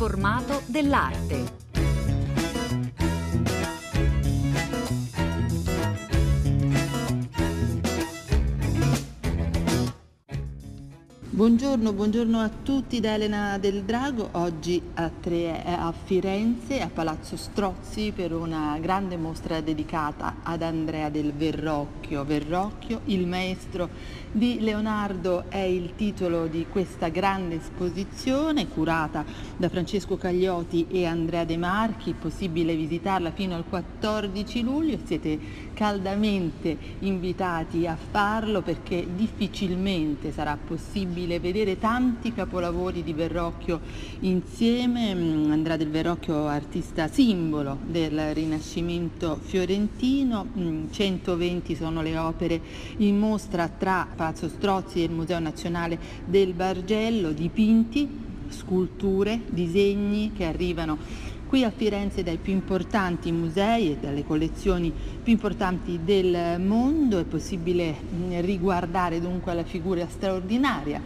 formato dell'arte. Buongiorno, buongiorno a tutti da Elena del Drago, oggi a, tre, a, Firenze, a Palazzo Strozzi per una grande mostra dedicata ad Andrea del Verrocchio. Verrocchio, il maestro di Leonardo è il titolo di questa grande esposizione curata da Francesco Caglioti e Andrea De Marchi, possibile visitarla fino al 14 luglio, siete caldamente invitati a farlo perché difficilmente sarà possibile vedere tanti capolavori di Verrocchio insieme. Mm, Andrea del Verrocchio, artista simbolo del Rinascimento fiorentino, 120 mm, sono le opere in mostra tra Palazzo Strozzi il Museo Nazionale del Bargello, dipinti, sculture, disegni che arrivano qui a Firenze dai più importanti musei e dalle collezioni più importanti del mondo. È possibile mm, riguardare dunque la figura straordinaria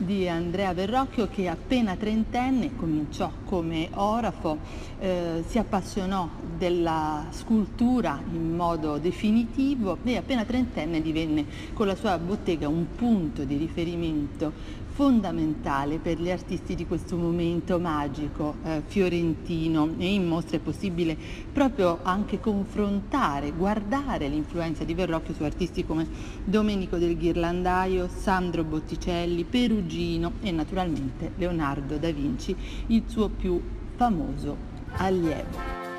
di Andrea Verrocchio che appena trentenne cominciò come orafo, eh, si appassionò della scultura in modo definitivo e appena trentenne divenne con la sua bottega un punto di riferimento fondamentale per gli artisti di questo momento magico eh, fiorentino e in mostra è possibile proprio anche confrontare, guardare l'influenza di Verrocchio su artisti come Domenico del Ghirlandaio, Sandro Botticelli, Perugino e naturalmente Leonardo da Vinci, il suo più famoso allievo.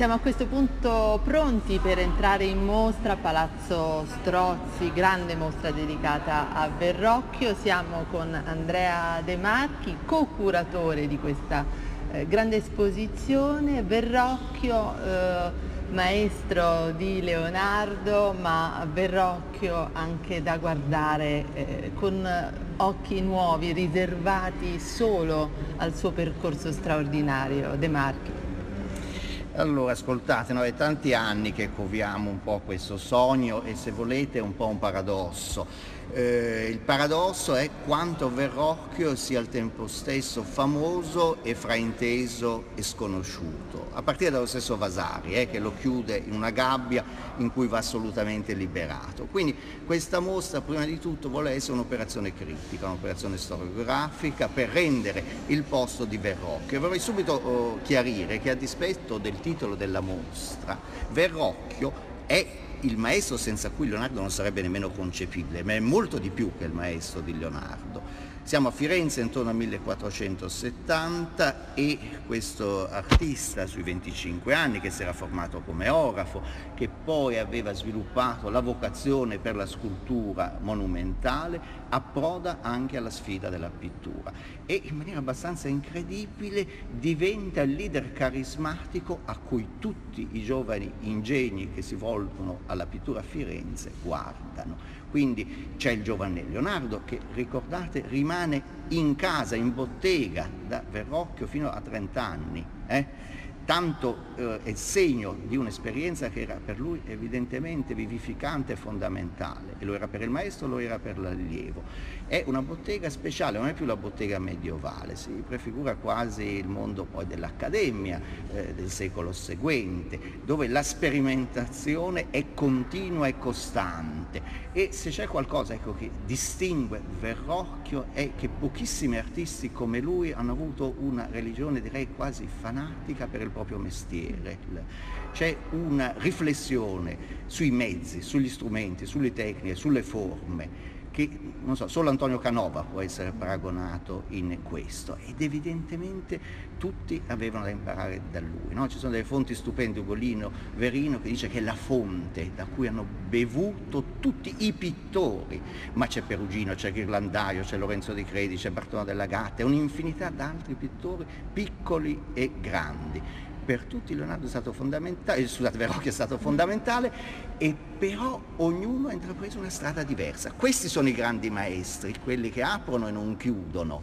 Siamo a questo punto pronti per entrare in mostra Palazzo Strozzi, grande mostra dedicata a Verrocchio. Siamo con Andrea De Marchi, co-curatore di questa eh, grande esposizione. Verrocchio, eh, maestro di Leonardo, ma Verrocchio anche da guardare eh, con occhi nuovi, riservati solo al suo percorso straordinario. De Marchi. Allora, ascoltate, noi è tanti anni che coviamo un po' questo sogno e se volete un po' un paradosso. Eh, il paradosso è quanto Verrocchio sia al tempo stesso famoso e frainteso e sconosciuto, a partire dallo stesso Vasari eh, che lo chiude in una gabbia in cui va assolutamente liberato. Quindi questa mostra prima di tutto vuole essere un'operazione critica, un'operazione storiografica per rendere il posto di Verrocchio. Vorrei subito oh, chiarire che a dispetto del titolo della mostra, Verrocchio è il maestro senza cui Leonardo non sarebbe nemmeno concepibile, ma è molto di più che il maestro di Leonardo. Siamo a Firenze intorno al 1470 e questo artista sui 25 anni che si era formato come orafo, che poi aveva sviluppato la vocazione per la scultura monumentale, approda anche alla sfida della pittura e in maniera abbastanza incredibile diventa il leader carismatico a cui tutti i giovani ingegni che si volgono alla pittura a Firenze guardano. Quindi c'è il giovane Leonardo che, ricordate, rimane in casa, in bottega da Verrocchio fino a 30 anni. Eh? tanto eh, è segno di un'esperienza che era per lui evidentemente vivificante e fondamentale, e lo era per il maestro, lo era per l'allievo. È una bottega speciale, non è più la bottega medievale, si prefigura quasi il mondo poi dell'accademia eh, del secolo seguente, dove la sperimentazione è continua e costante e se c'è qualcosa ecco, che distingue Verrocchio è che pochissimi artisti come lui hanno avuto una religione direi quasi fanatica per il proprio mestiere. C'è una riflessione sui mezzi, sugli strumenti, sulle tecniche, sulle forme che so, solo Antonio Canova può essere paragonato in questo ed evidentemente tutti avevano da imparare da lui. No? Ci sono delle fonti stupende, Ugolino Verino che dice che è la fonte da cui hanno bevuto tutti i pittori, ma c'è Perugino, c'è Ghirlandaio, c'è Lorenzo Di Credi, c'è Bartolo della Gatta un'infinità di altri pittori piccoli e grandi per tutti Leonardo è stato fondamentale, eh, scusate, Verrocchio è stato fondamentale, e però ognuno ha intrapreso una strada diversa. Questi sono i grandi maestri, quelli che aprono e non chiudono.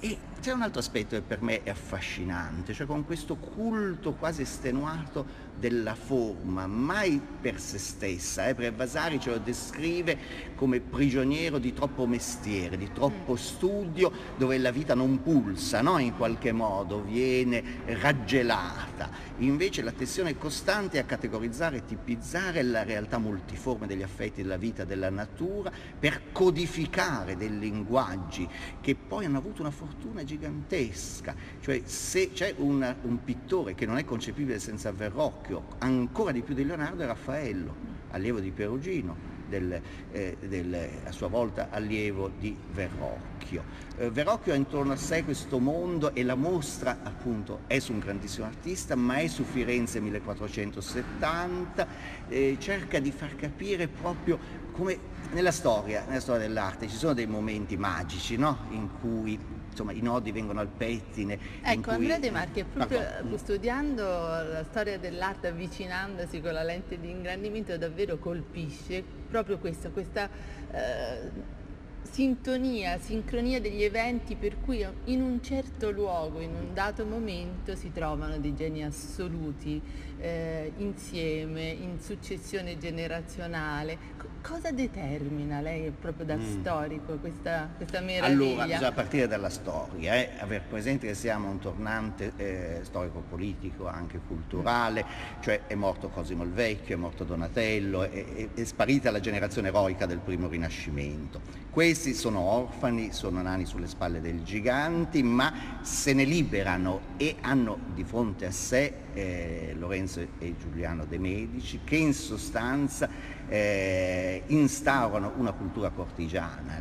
E c'è un altro aspetto che per me è affascinante, cioè con questo culto quasi estenuato della forma, mai per se stessa, eh, perché Vasari ce lo descrive come prigioniero di troppo mestiere, di troppo mm. studio, dove la vita non pulsa, no? in qualche modo, viene raggelata. Invece l'attenzione costante a categorizzare e tipizzare la realtà multiforme degli affetti della vita, della natura, per codificare dei linguaggi che poi hanno avuto una fortuna gigantesca. Cioè se c'è una, un pittore che non è concepibile senza Verrocchio, ancora di più di Leonardo è Raffaello, allievo di Perugino, del, eh, del, a sua volta allievo di Verrocchio. Eh, Verrocchio ha intorno a sé questo mondo e la mostra appunto è su un grandissimo artista, ma è su Firenze 1470, eh, cerca di far capire proprio come nella storia, nella storia dell'arte ci sono dei momenti magici no? in cui insomma, i nodi vengono al pettine. Ecco, cui... Andrea De Marchi, proprio Marco. studiando la storia dell'arte, avvicinandosi con la lente di ingrandimento, davvero colpisce proprio questo, questa eh, sintonia, sincronia degli eventi per cui in un certo luogo, in un dato momento si trovano dei geni assoluti eh, insieme, in successione generazionale. C- cosa determina lei proprio da mm. storico questa, questa meraviglia? Allora, bisogna partire dalla storia, eh? aver presente che siamo un tornante eh, storico-politico, anche culturale, cioè è morto Cosimo il Vecchio, è morto Donatello, è, è, è sparita la generazione eroica del primo Rinascimento. Questi sono orfani, sono nani sulle spalle dei giganti, ma se ne liberano e hanno di fronte a sé eh, Lorenzo e Giuliano de' Medici, che in sostanza eh, instaurano una cultura cortigiana.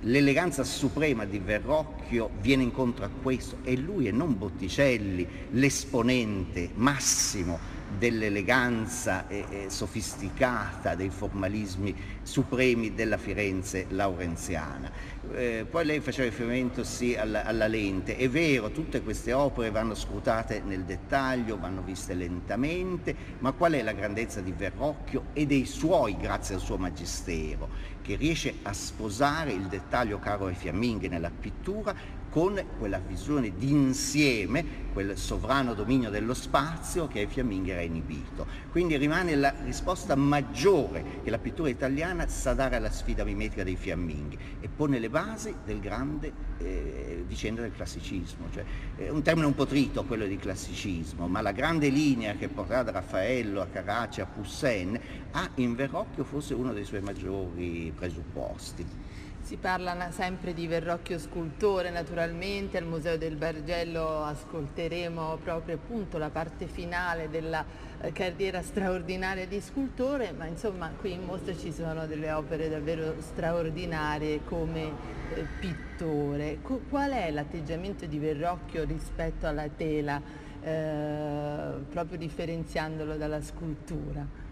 L'eleganza suprema di Verrocchio viene incontro a questo e lui e non Botticelli, l'esponente massimo dell'eleganza e, sofisticata dei formalismi supremi della Firenze laurenziana. Eh, poi lei faceva riferimento sì alla, alla, lente, è vero, tutte queste opere vanno scrutate nel dettaglio, vanno viste lentamente, ma qual è la grandezza di Verrocchio e dei suoi grazie al suo magistero, che riesce a sposare il dettaglio caro ai fiamminghi nella pittura con quella visione di insieme, quel sovrano dominio dello spazio che ai fiamminghi era inibito. Quindi rimane la risposta maggiore che la pittura italiana sa dare alla sfida mimetica dei fiamminghi e pone le basi del grande eh, vicenda del classicismo. Cioè, è un termine un po' trito quello di classicismo, ma la grande linea che porterà da Raffaello a Caracci a Poussin ha in Verrocchio forse uno dei suoi maggiori presupposti. Si parla sempre di Verrocchio scultore naturalmente, al Museo del Bargello ascolteremo proprio appunto la parte finale della eh, carriera straordinaria di scultore, ma insomma qui in mostra ci sono delle opere davvero straordinarie come eh, pittore. qual è l'atteggiamento di Verrocchio rispetto alla tela, eh, proprio differenziandolo dalla scultura?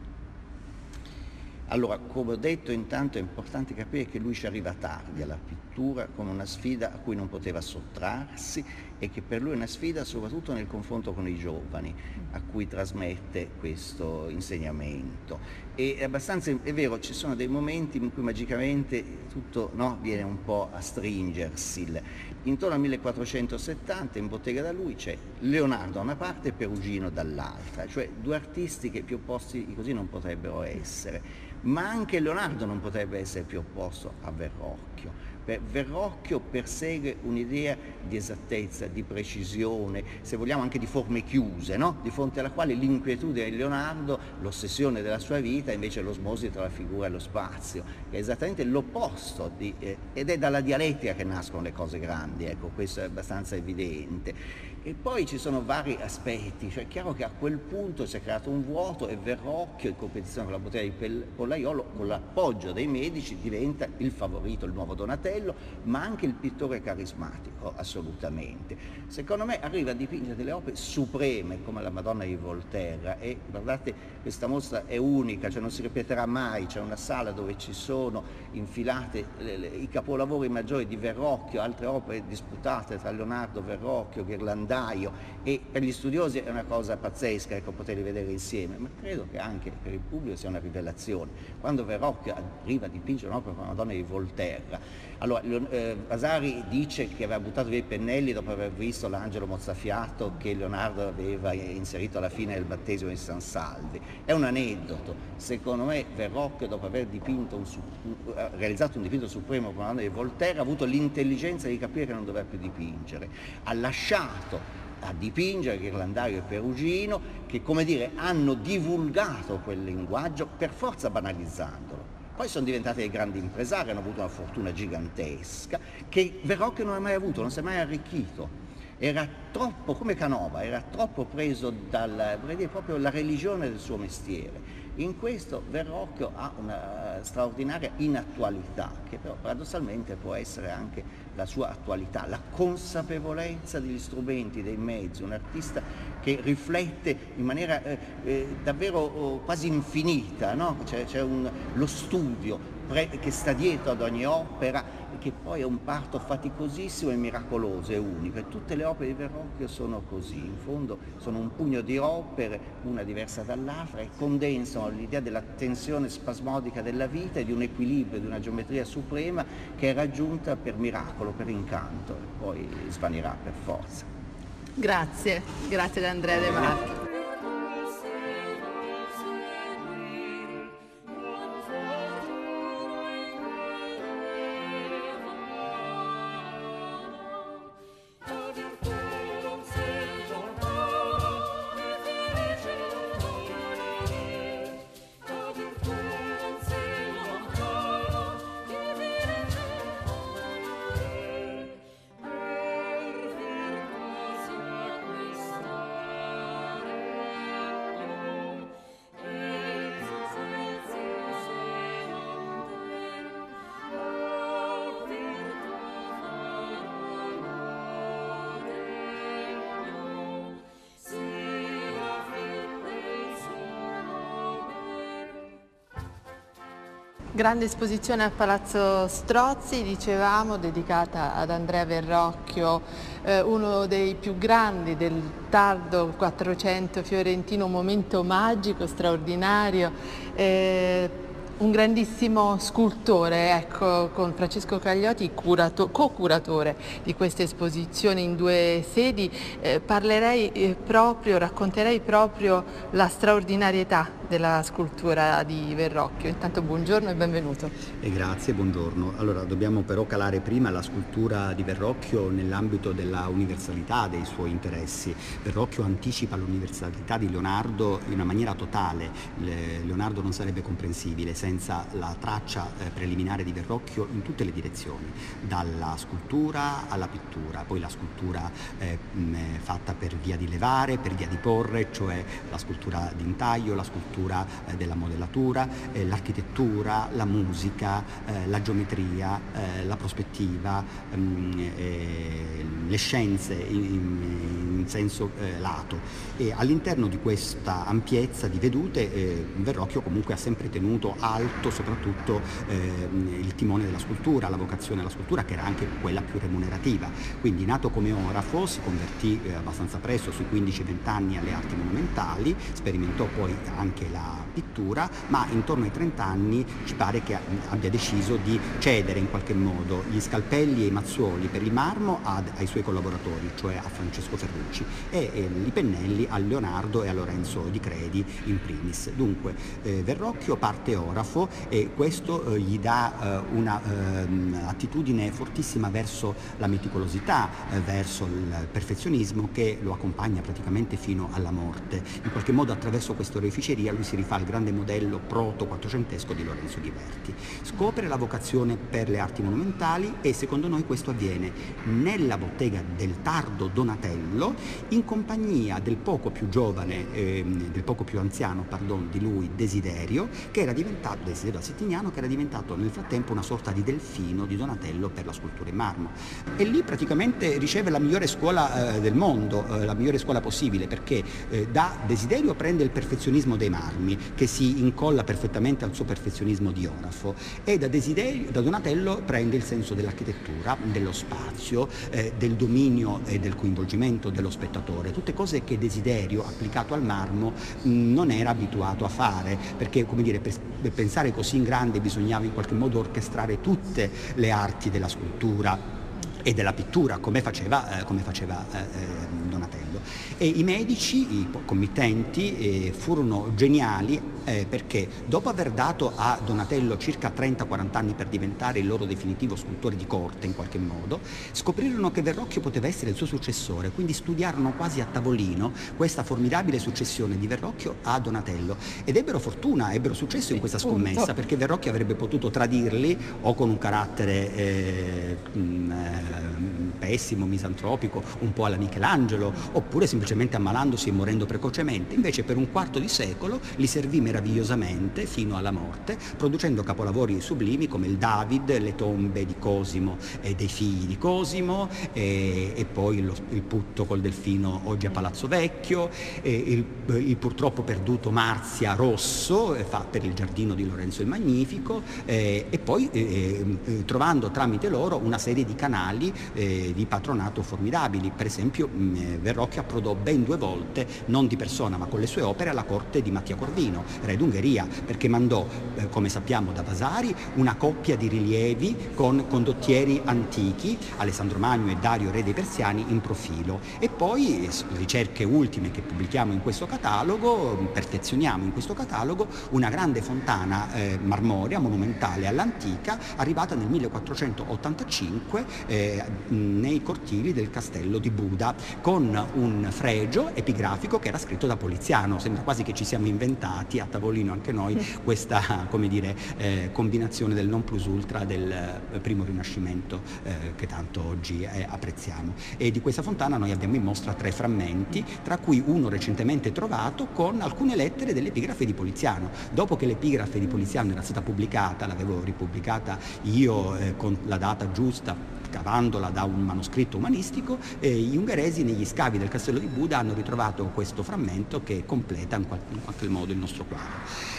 Allora, come ho detto, intanto è importante capire che lui ci arriva tardi alla pittura come una sfida a cui non poteva sottrarsi e che per lui è una sfida soprattutto nel confronto con i giovani a cui trasmette questo insegnamento. E è abbastanza, è vero, ci sono dei momenti in cui magicamente tutto no, viene un po' a stringersi. Intorno al 1470 in bottega da lui c'è Leonardo da una parte e Perugino dall'altra, cioè due artisti che più opposti così non potrebbero essere ma anche Leonardo non potrebbe essere più opposto a Verrocchio. Verrocchio persegue un'idea di esattezza, di precisione, se vogliamo anche di forme chiuse, no? di fronte alla quale l'inquietudine di Leonardo, l'ossessione della sua vita, invece l'osmosi tra la figura e lo spazio, è esattamente l'opposto, di, eh, ed è dalla dialettica che nascono le cose grandi, ecco, questo è abbastanza evidente. E poi ci sono vari aspetti, cioè è chiaro che a quel punto si è creato un vuoto e Verrocchio in competizione con la bottega di Pollaiolo con l'appoggio dei medici diventa il favorito, il nuovo Donatello, ma anche il pittore carismatico assolutamente. Secondo me arriva a dipingere delle opere supreme come la Madonna di Volterra e guardate questa mostra è unica, cioè non si ripeterà mai, c'è una sala dove ci sono infilate le, le, i capolavori maggiori di Verrocchio, altre opere disputate tra Leonardo, Verrocchio, Ghirlandaio, lapidario e per gli studiosi è una cosa pazzesca ecco, poterli vedere insieme, ma credo che anche per il pubblico sia una rivelazione. Quando Verrocchio arriva a dipingere un'opera con una donna di Volterra, allora eh, Vasari dice che aveva buttato via i pennelli dopo aver visto l'angelo mozzafiato che Leonardo aveva inserito alla fine del battesimo di San Salvi. È un aneddoto, secondo me Verrocchio dopo aver un, eh, realizzato un dipinto supremo con donna di Volterra ha avuto l'intelligenza di capire che non doveva più dipingere, ha lasciato a dipingere, Ghirlandario e Perugino, che come dire hanno divulgato quel linguaggio per forza banalizzandolo. Poi sono diventati dei grandi impresari, hanno avuto una fortuna gigantesca che Verrocchio non ha mai avuto, non si è mai arricchito. Era troppo, come Canova, era troppo preso dalla, proprio la religione del suo mestiere in questo Verrocchio ha una eh, straordinaria inattualità, che però paradossalmente può essere anche la sua attualità, la consapevolezza degli strumenti, dei mezzi, un artista che riflette in maniera eh, eh, davvero oh, quasi infinita, no? c'è, c'è un, lo studio che sta dietro ad ogni opera che poi è un parto faticosissimo e miracoloso e unico e tutte le opere di Verrocchio sono così, in fondo sono un pugno di opere, una diversa dall'altra e condensano l'idea della tensione spasmodica della vita e di un equilibrio, di una geometria suprema che è raggiunta per miracolo, per incanto e poi svanirà per forza. Grazie, grazie ad Andrea De Marchi. Grande esposizione al Palazzo Strozzi, dicevamo, dedicata ad Andrea Verrocchio, eh, uno dei più grandi del tardo 400 fiorentino, un momento magico, straordinario. Eh, un grandissimo scultore, ecco, con Francesco Cagliotti, co-curatore di questa esposizione in due sedi, eh, parlerei eh, proprio, racconterei proprio la straordinarietà della scultura di Verrocchio. Intanto buongiorno e benvenuto. E grazie, buongiorno. Allora dobbiamo però calare prima la scultura di Verrocchio nell'ambito della universalità dei suoi interessi. Verrocchio anticipa l'universalità di Leonardo in una maniera totale. Leonardo non sarebbe comprensibile senza la traccia eh, preliminare di Verrocchio in tutte le direzioni, dalla scultura alla pittura, poi la scultura eh, fatta per via di levare, per via di porre, cioè la scultura d'intaglio, la scultura eh, della modellatura, eh, l'architettura, la musica, eh, la geometria, la prospettiva, mh, le scienze in, in senso lato. E all'interno di questa ampiezza di vedute Verrocchio comunque ha sempre tenuto alto soprattutto eh, il timone della scultura, la vocazione alla scultura che era anche quella più remunerativa. Quindi nato come orafo si convertì abbastanza presto, sui 15-20 anni, alle arti monumentali, sperimentò poi anche la pittura, ma intorno ai 30 anni ci pare che abbia deciso di cedere in qualche modo gli scalpelli e i mazzuoli per il marmo ad, ai suoi collaboratori, cioè a Francesco Ferrucci, e, e i pennelli a Leonardo e a Lorenzo Di Credi in primis. Dunque eh, Verrocchio parte ora fotografo e questo eh, gli dà eh, un'attitudine ehm, fortissima verso la meticolosità, eh, verso il perfezionismo che lo accompagna praticamente fino alla morte. In qualche modo attraverso questa oreficeria lui si rifà al grande modello proto-quattrocentesco di Lorenzo Ghiberti. Scopre la vocazione per le arti monumentali e secondo noi questo avviene nella bottega del tardo Donatello in compagnia del poco più giovane, ehm, del poco più anziano, pardon, di lui Desiderio, che era diventato Desiderio Settiniano che era diventato nel frattempo una sorta di delfino di Donatello per la scultura in marmo. E lì praticamente riceve la migliore scuola eh, del mondo, eh, la migliore scuola possibile perché eh, da Desiderio prende il perfezionismo dei marmi che si incolla perfettamente al suo perfezionismo di Orafo e da, da Donatello prende il senso dell'architettura, dello spazio, eh, del dominio e del coinvolgimento dello spettatore, tutte cose che Desiderio applicato al marmo mh, non era abituato a fare perché come dire, per pensare così in grande bisognava in qualche modo orchestrare tutte le arti della scultura e della pittura come faceva, eh, come faceva eh, eh Donatello. E i medici, i committenti, eh, furono geniali eh, perché dopo aver dato a Donatello circa 30-40 anni per diventare il loro definitivo scultore di corte in qualche modo, scoprirono che Verrocchio poteva essere il suo successore, quindi studiarono quasi a tavolino questa formidabile successione di Verrocchio a Donatello. Ed ebbero fortuna, ebbero successo in questa scommessa perché Verrocchio avrebbe potuto tradirli o con un carattere eh, mh, eh, pessimo, misantropico, un po' alla Michelangelo, oppure semplicemente ammalandosi e morendo precocemente. Invece per un quarto di secolo li servì meravigliosamente fino alla morte, producendo capolavori sublimi come il David, le tombe di Cosimo e dei figli di Cosimo, e, e poi lo, il putto col delfino oggi a Palazzo Vecchio, il, il, purtroppo perduto Marzia Rosso fa per il giardino di Lorenzo il Magnifico, e poi eh, eh, trovando tramite loro una serie di canali eh, di patronato formidabili. Per esempio mh, eh, Verrocchio approdò ben due volte, non di persona ma con le sue opere, alla corte di Mattia Corvino, re d'Ungheria, perché mandò, eh, come sappiamo da Vasari, una coppia di rilievi con condottieri antichi, Alessandro Magno e Dario, re dei Persiani, in profilo. E poi ricerche ultime che pubblichiamo in questo catalogo, perfezioniamo in questo catalogo, una grande fontana eh, marmorea, monumentale all'antica, arrivata nel 1485 eh, nei cortili del castello di Buda, con un fregio epigrafico che era scritto da Poliziano. Sembra quasi che ci siamo inventati a tavolino anche noi questa come dire, eh, combinazione del non plus ultra del eh, primo rinascimento eh, che tanto oggi eh, apprezziamo. E di questa fontana noi abbiamo in mostra tre frammenti, tra cui uno recentemente trovato con alcune lettere dell'epigrafe di Poliziano. Dopo che l'epigrafe di Poliziano era stata pubblicata, l'avevo ripubblicata io eh, con la data giusta cavandola da un manoscritto umanistico, eh, gli ungheresi negli scavi del castello di Buda hanno ritrovato questo frammento che completa in qualche, in qualche modo il nostro quadro.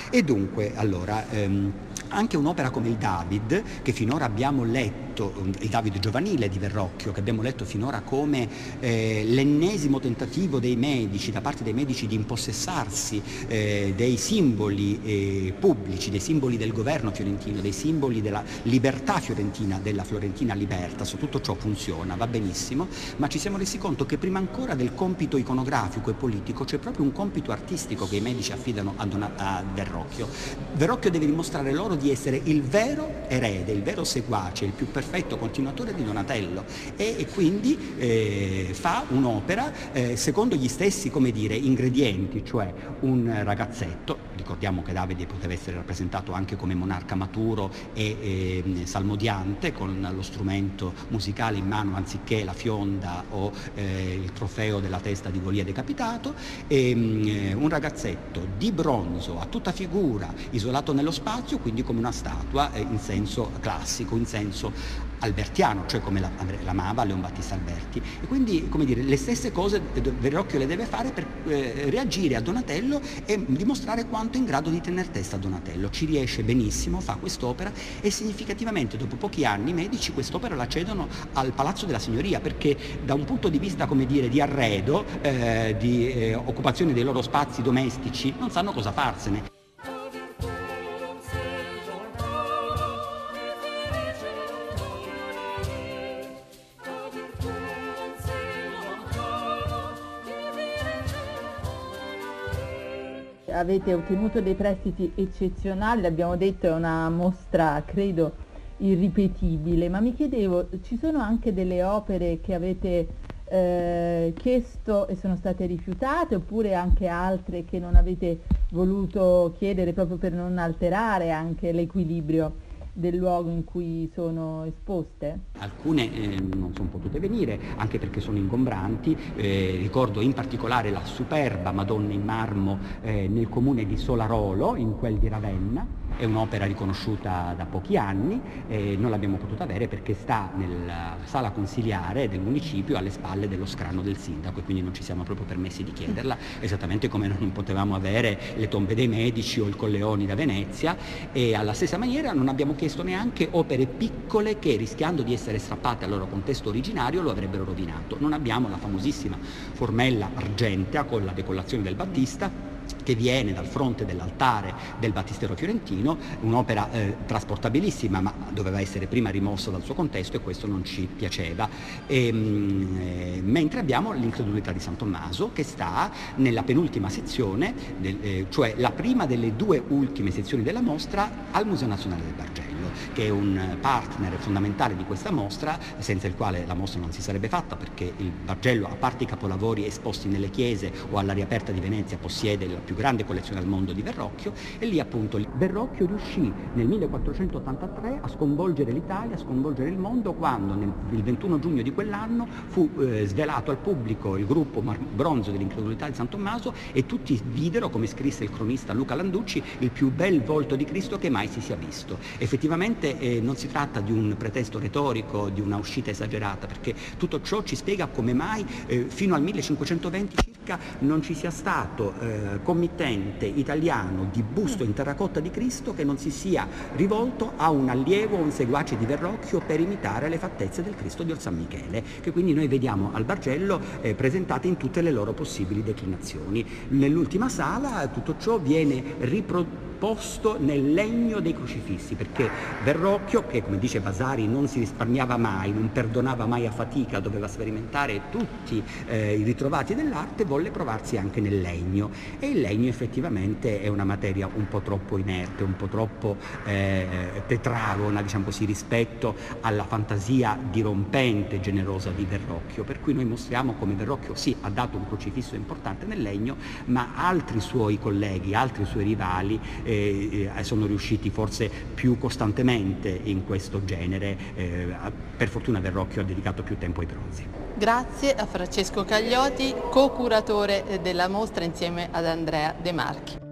E dunque, allora, ehm, anche un'opera come il David, che finora abbiamo letto, il David giovanile di Verrocchio, che abbiamo letto finora come eh, l'ennesimo tentativo dei medici, da parte dei medici, di impossessarsi eh, dei simboli eh, pubblici, dei simboli del governo fiorentino, dei simboli della libertà fiorentina, della Florentina Libertas, tutto ciò funziona, va benissimo, ma ci siamo resi conto che prima ancora del compito iconografico e politico c'è proprio un compito artistico che i medici affidano a, Don- a Verrocchio. Verrocchio deve dimostrare loro di essere il vero erede, il vero seguace, il più perfetto continuatore di Donatello e, e quindi eh, fa un'opera eh, secondo gli stessi dire, ingredienti, cioè un ragazzetto, ricordiamo che Davide poteva essere rappresentato anche come monarca maturo e eh, salmodiante con lo strumento musicale in mano anziché la fionda o eh, il trofeo della testa di Golia decapitato, e, ehm, un ragazzetto di bronzo a tutta figura isolato nello spazio, quindi come una statua eh, in senso classico, in senso albertiano, cioè come l'amava Leon Battista Alberti. E quindi, come dire, le stesse cose Verrocchio le deve fare per eh, reagire a Donatello e dimostrare quanto è in grado di tenere testa a Donatello. Ci riesce benissimo, fa quest'opera e significativamente dopo pochi anni i medici quest'opera la cedono al Palazzo della Signoria perché da un punto di vista, come dire, di arredo, eh, di eh, occupazione dei loro spazi domestici, non sanno cosa farsene. Avete ottenuto dei prestiti eccezionali, abbiamo detto è una mostra credo irripetibile, ma mi chiedevo, ci sono anche delle opere che avete eh, chiesto e sono state rifiutate oppure anche altre che non avete voluto chiedere proprio per non alterare anche l'equilibrio? Del luogo in cui sono esposte? Alcune eh, non sono potute venire anche perché sono ingombranti, eh, ricordo in particolare la superba Madonna in marmo eh, nel comune di Solarolo, in quel di Ravenna, È un'opera riconosciuta da pochi anni, e non l'abbiamo potuta avere perché sta nella sala consiliare del municipio alle spalle dello scranno del sindaco e quindi non ci siamo proprio permessi di chiederla, esattamente come non potevamo avere le tombe dei medici o il Colleoni da Venezia e alla stessa maniera non abbiamo chiesto neanche opere piccole che rischiando di essere strappate al loro contesto originario lo avrebbero rovinato. Non abbiamo la famosissima formella argentea con la decollazione del Battista che viene dal fronte dell'altare del Battistero Fiorentino, un'opera eh, trasportabilissima ma doveva essere prima rimossa dal suo contesto e questo non ci piaceva. E, ehm, mh, eh, mentre abbiamo l'incredulità di San Tommaso che sta nella penultima sezione, del, eh, cioè la prima delle due ultime sezioni della mostra al Museo Nazionale del Bargello che è un partner fondamentale di questa mostra, senza il quale la mostra non si sarebbe fatta perché il Bargello, a parte i capolavori esposti nelle chiese o all'aria aperta di Venezia, possiede la più grande collezione al mondo di Verrocchio e lì appunto Verrocchio riuscì nel 1483 a sconvolgere l'Italia, a sconvolgere il mondo quando nel, il 21 giugno di quell'anno fu eh, svelato al pubblico il gruppo bronzo dell'incredulità di San Tommaso e tutti videro, come scrisse il cronista Luca Landucci, il più bel volto di Cristo che mai si sia visto. Effettivamente eh, non si tratta di un pretesto retorico, di una uscita esagerata, perché tutto ciò ci spiega come mai eh, fino al 1520 circa non ci sia stato eh, committente italiano di busto in terracotta di Cristo che non si sia rivolto a un allievo o un seguace di Verrocchio per imitare le fattezze del Cristo di San Michele, che quindi noi vediamo al Bargello eh, presentate in tutte le loro possibili declinazioni. Nell'ultima sala tutto ciò viene riprodotto posto nel legno dei crocifissi, perché Verrocchio, che come dice Vasari non si risparmiava mai, non perdonava mai a fatica, doveva sperimentare tutti eh, i ritrovati dell'arte, volle provarsi anche nel legno. E il legno effettivamente è una materia un po' troppo inerte, un po' troppo eh, tetragona, diciamo così, rispetto alla fantasia dirompente, generosa di Verrocchio. Per cui noi mostriamo come Verrocchio sì ha dato un crocifisso importante nel legno, ma altri suoi colleghi, altri suoi rivali eh, sono riusciti forse più costantemente in questo genere. Eh, per fortuna Verrocchio ha dedicato più tempo ai bronzi. Grazie a Francesco Cagliotti, co-curatore della mostra insieme ad Andrea De Marchi.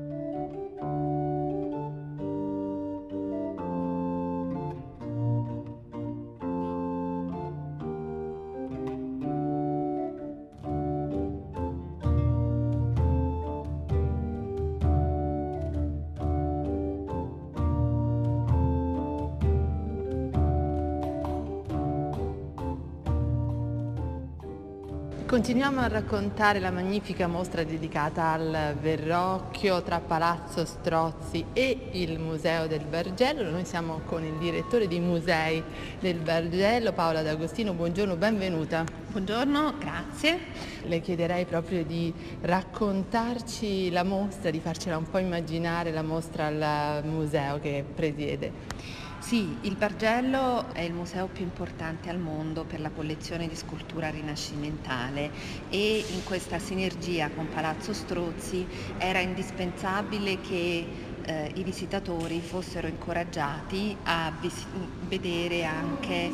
Continuiamo a raccontare la magnifica mostra dedicata al Verrocchio tra Palazzo Strozzi e il Museo del Bargello. Noi siamo con il direttore dei musei del Bargello, Paola D'Agostino. Buongiorno, benvenuta. Buongiorno, grazie. Le chiederei proprio di raccontarci la mostra, di farcela un po' immaginare la mostra al museo che presiede. Sì, il Bargello è il museo più importante al mondo per la collezione di scultura rinascimentale e in questa sinergia con Palazzo Strozzi era indispensabile che eh, i visitatori fossero incoraggiati a vis- vedere anche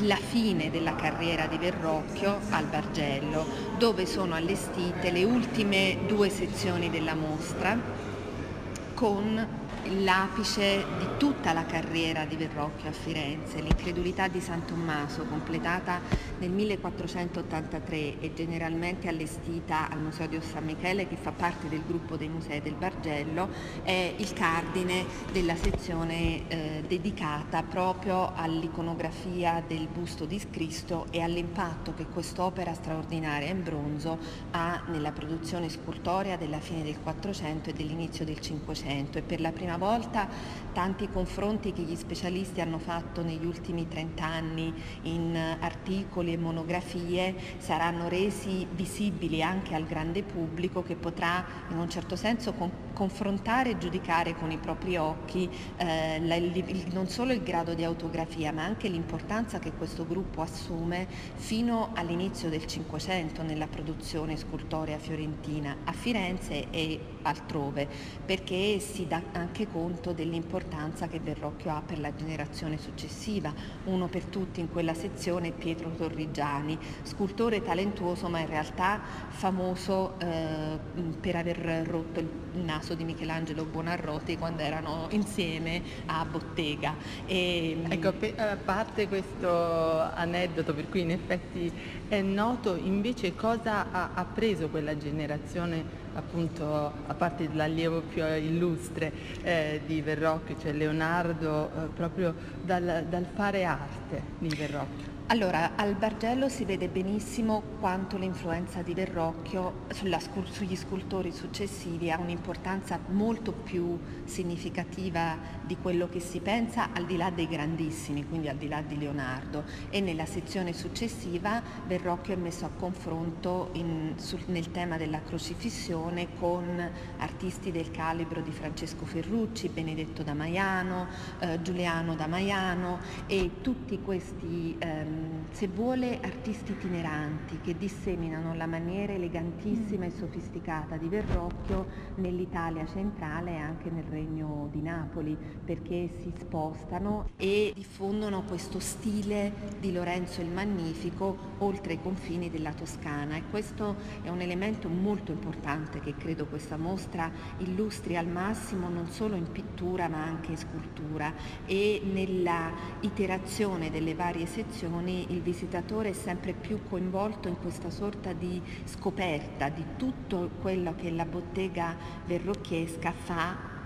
la fine della carriera di Verrocchio al Bargello, dove sono allestite le ultime due sezioni della mostra con l'apice di tutta la carriera di Verrocchio a Firenze, l'incredulità di San Tommaso, completata nel 1483 e generalmente allestita al Museo di San Michele, che fa parte del gruppo dei musei del Bargello, è il cardine della sezione eh, dedicata proprio all'iconografia del busto di Cristo e all'impatto che quest'opera straordinaria in bronzo ha nella produzione scultorea della fine del 400 e dell'inizio del 500 e per la prima volta tanti confronti che gli specialisti hanno fatto negli ultimi 30 anni in articoli e monografie saranno resi visibili anche al grande pubblico che potrà in un certo senso con confrontare e giudicare con i propri occhi eh, la, il, non solo il grado di autografia ma anche l'importanza che questo gruppo assume fino all'inizio del Cinquecento nella produzione scultorea fiorentina a Firenze e altrove perché si dà anche conto dell'importanza che Verrocchio ha per la generazione successiva. Uno per tutti in quella sezione Pietro Torrigiani, scultore talentuoso ma in realtà famoso eh, per aver rotto il naso di Michelangelo Buonarroti quando erano insieme a Bottega. E, ecco, a parte questo aneddoto per cui in effetti è noto, invece cosa ha, ha preso quella generazione appunto a parte l'allievo più illustre eh, di Verrocchio, cioè Leonardo, eh, proprio dal, dal fare arte di Verrocchio? Allora, al Bargello si vede benissimo quanto l'influenza di Verrocchio sulla, sugli scultori successivi ha un'importanza molto più significativa di quello che si pensa al di là dei grandissimi, quindi al di là di Leonardo. E nella sezione successiva Verrocchio è messo a confronto in, sul, nel tema della crocifissione con artisti del calibro di Francesco Ferrucci, Benedetto da Maiano, eh, Giuliano da Maiano e tutti questi ehm, se vuole artisti itineranti che disseminano la maniera elegantissima e sofisticata di Verrocchio nell'Italia centrale e anche nel regno di Napoli, perché si spostano e diffondono questo stile di Lorenzo il Magnifico oltre i confini della Toscana. E questo è un elemento molto importante che credo questa mostra illustri al massimo non solo in pittura ma anche in scultura. E nella iterazione delle varie sezioni anni il visitatore è sempre più coinvolto in questa sorta di scoperta di tutto quello che la bottega verrocchiesca fa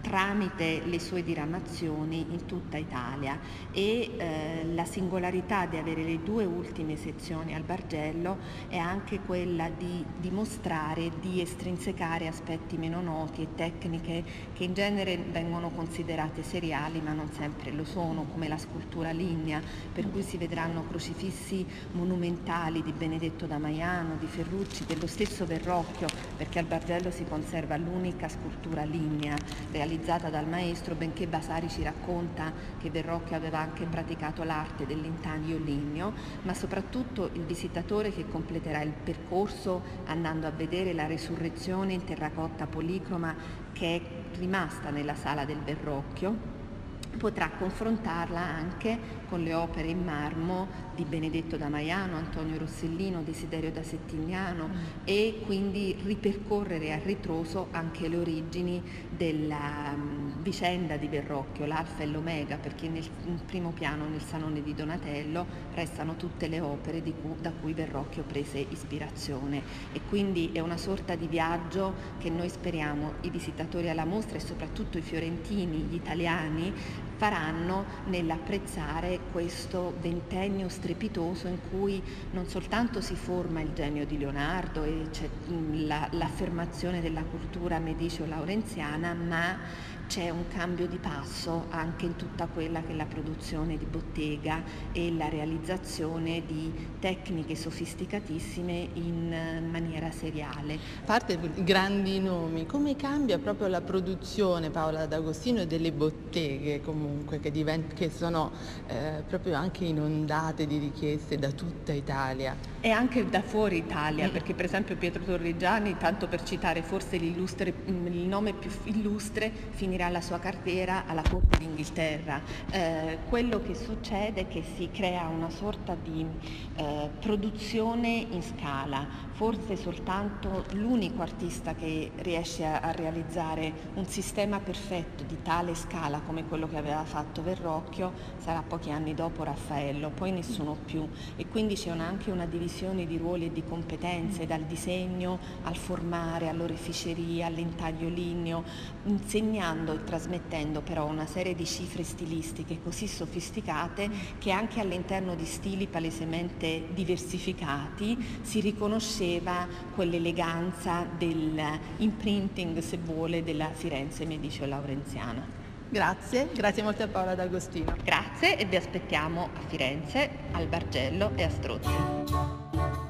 tramite le sue diramazioni in tutta Italia. E eh, la singolarità di avere le due ultime sezioni al Bargello è anche quella di dimostrare, di estrinsecare aspetti meno noti e tecniche che in genere vengono considerate seriali ma non sempre lo sono, come la scultura lignea, per cui si vedranno crocifissi monumentali di Benedetto da Maiano, di Ferrucci, dello stesso Verrocchio, perché al Bargello si conserva l'unica scultura lignea realizzata realizzata dal maestro, benché Vasari ci racconta che Verrocchio aveva anche praticato l'arte dell'intaglio ligneo, ma soprattutto il visitatore che completerà il percorso andando a vedere la resurrezione in terracotta policroma che è rimasta nella sala del Verrocchio potrà confrontarla anche con le opere in marmo di Benedetto da Maiano, Antonio Rossellino, Desiderio da Settignano mm. e quindi ripercorrere a ritroso anche le origini della um, vicenda di Verrocchio, l'alfa e l'omega, perché nel primo piano nel Salone di Donatello restano tutte le opere cui, da cui Verrocchio prese ispirazione. E quindi è una sorta di viaggio che noi speriamo i visitatori alla mostra e soprattutto i fiorentini, gli italiani faranno nell'apprezzare questo ventennio strepitoso in cui non soltanto si forma il genio di Leonardo e c'è mm, la, l'affermazione della cultura medicio-laurenziana, ma c'è un cambio di passo anche in tutta quella che è la produzione di bottega e la realizzazione di tecniche sofisticatissime in maniera seriale. A parte grandi nomi, come cambia proprio la produzione Paola D'Agostino delle botteghe comunque che, divent- che sono eh, proprio anche inondate di richieste da tutta Italia? E anche da fuori Italia, mm. perché per esempio Pietro Torrigiani, tanto per citare forse il nome più illustre, finirà finirà la sua carriera alla Corte d'Inghilterra. Eh, quello che succede è che si crea una sorta di eh, produzione in scala, forse soltanto l'unico artista che riesce a, a, realizzare un sistema perfetto di tale scala come quello che aveva fatto Verrocchio sarà pochi anni dopo Raffaello, poi nessuno più e quindi c'è una, anche una divisione di ruoli e di competenze dal disegno al formare, all'oreficeria, all'intaglio ligneo, insegnando dando e trasmettendo però una serie di cifre stilistiche così sofisticate che anche all'interno di stili palesemente diversificati si riconosceva quell'eleganza dell'imprinting, se vuole, della Firenze medicio-laurenziana. Grazie, grazie molto a Paola D'Agostino. Grazie e vi aspettiamo a Firenze, al Bargello e a Strozzi.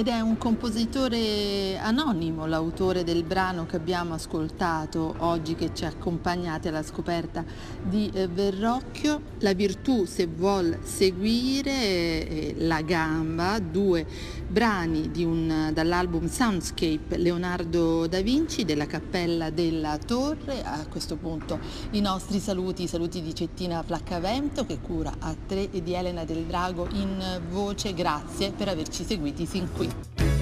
Ed è un compositore anonimo, l'autore del brano che abbiamo ascoltato oggi che ci accompagnate alla scoperta di eh, Verrocchio. La virtù se vuol seguire la gamba, due brani un, dall'album Soundscape Leonardo da Vinci della Cappella della Torre. A questo punto i nostri saluti, i saluti di Cettina Flaccavento che cura a tre e di Elena del Drago in voce. Grazie per averci seguiti sin qui. Qui.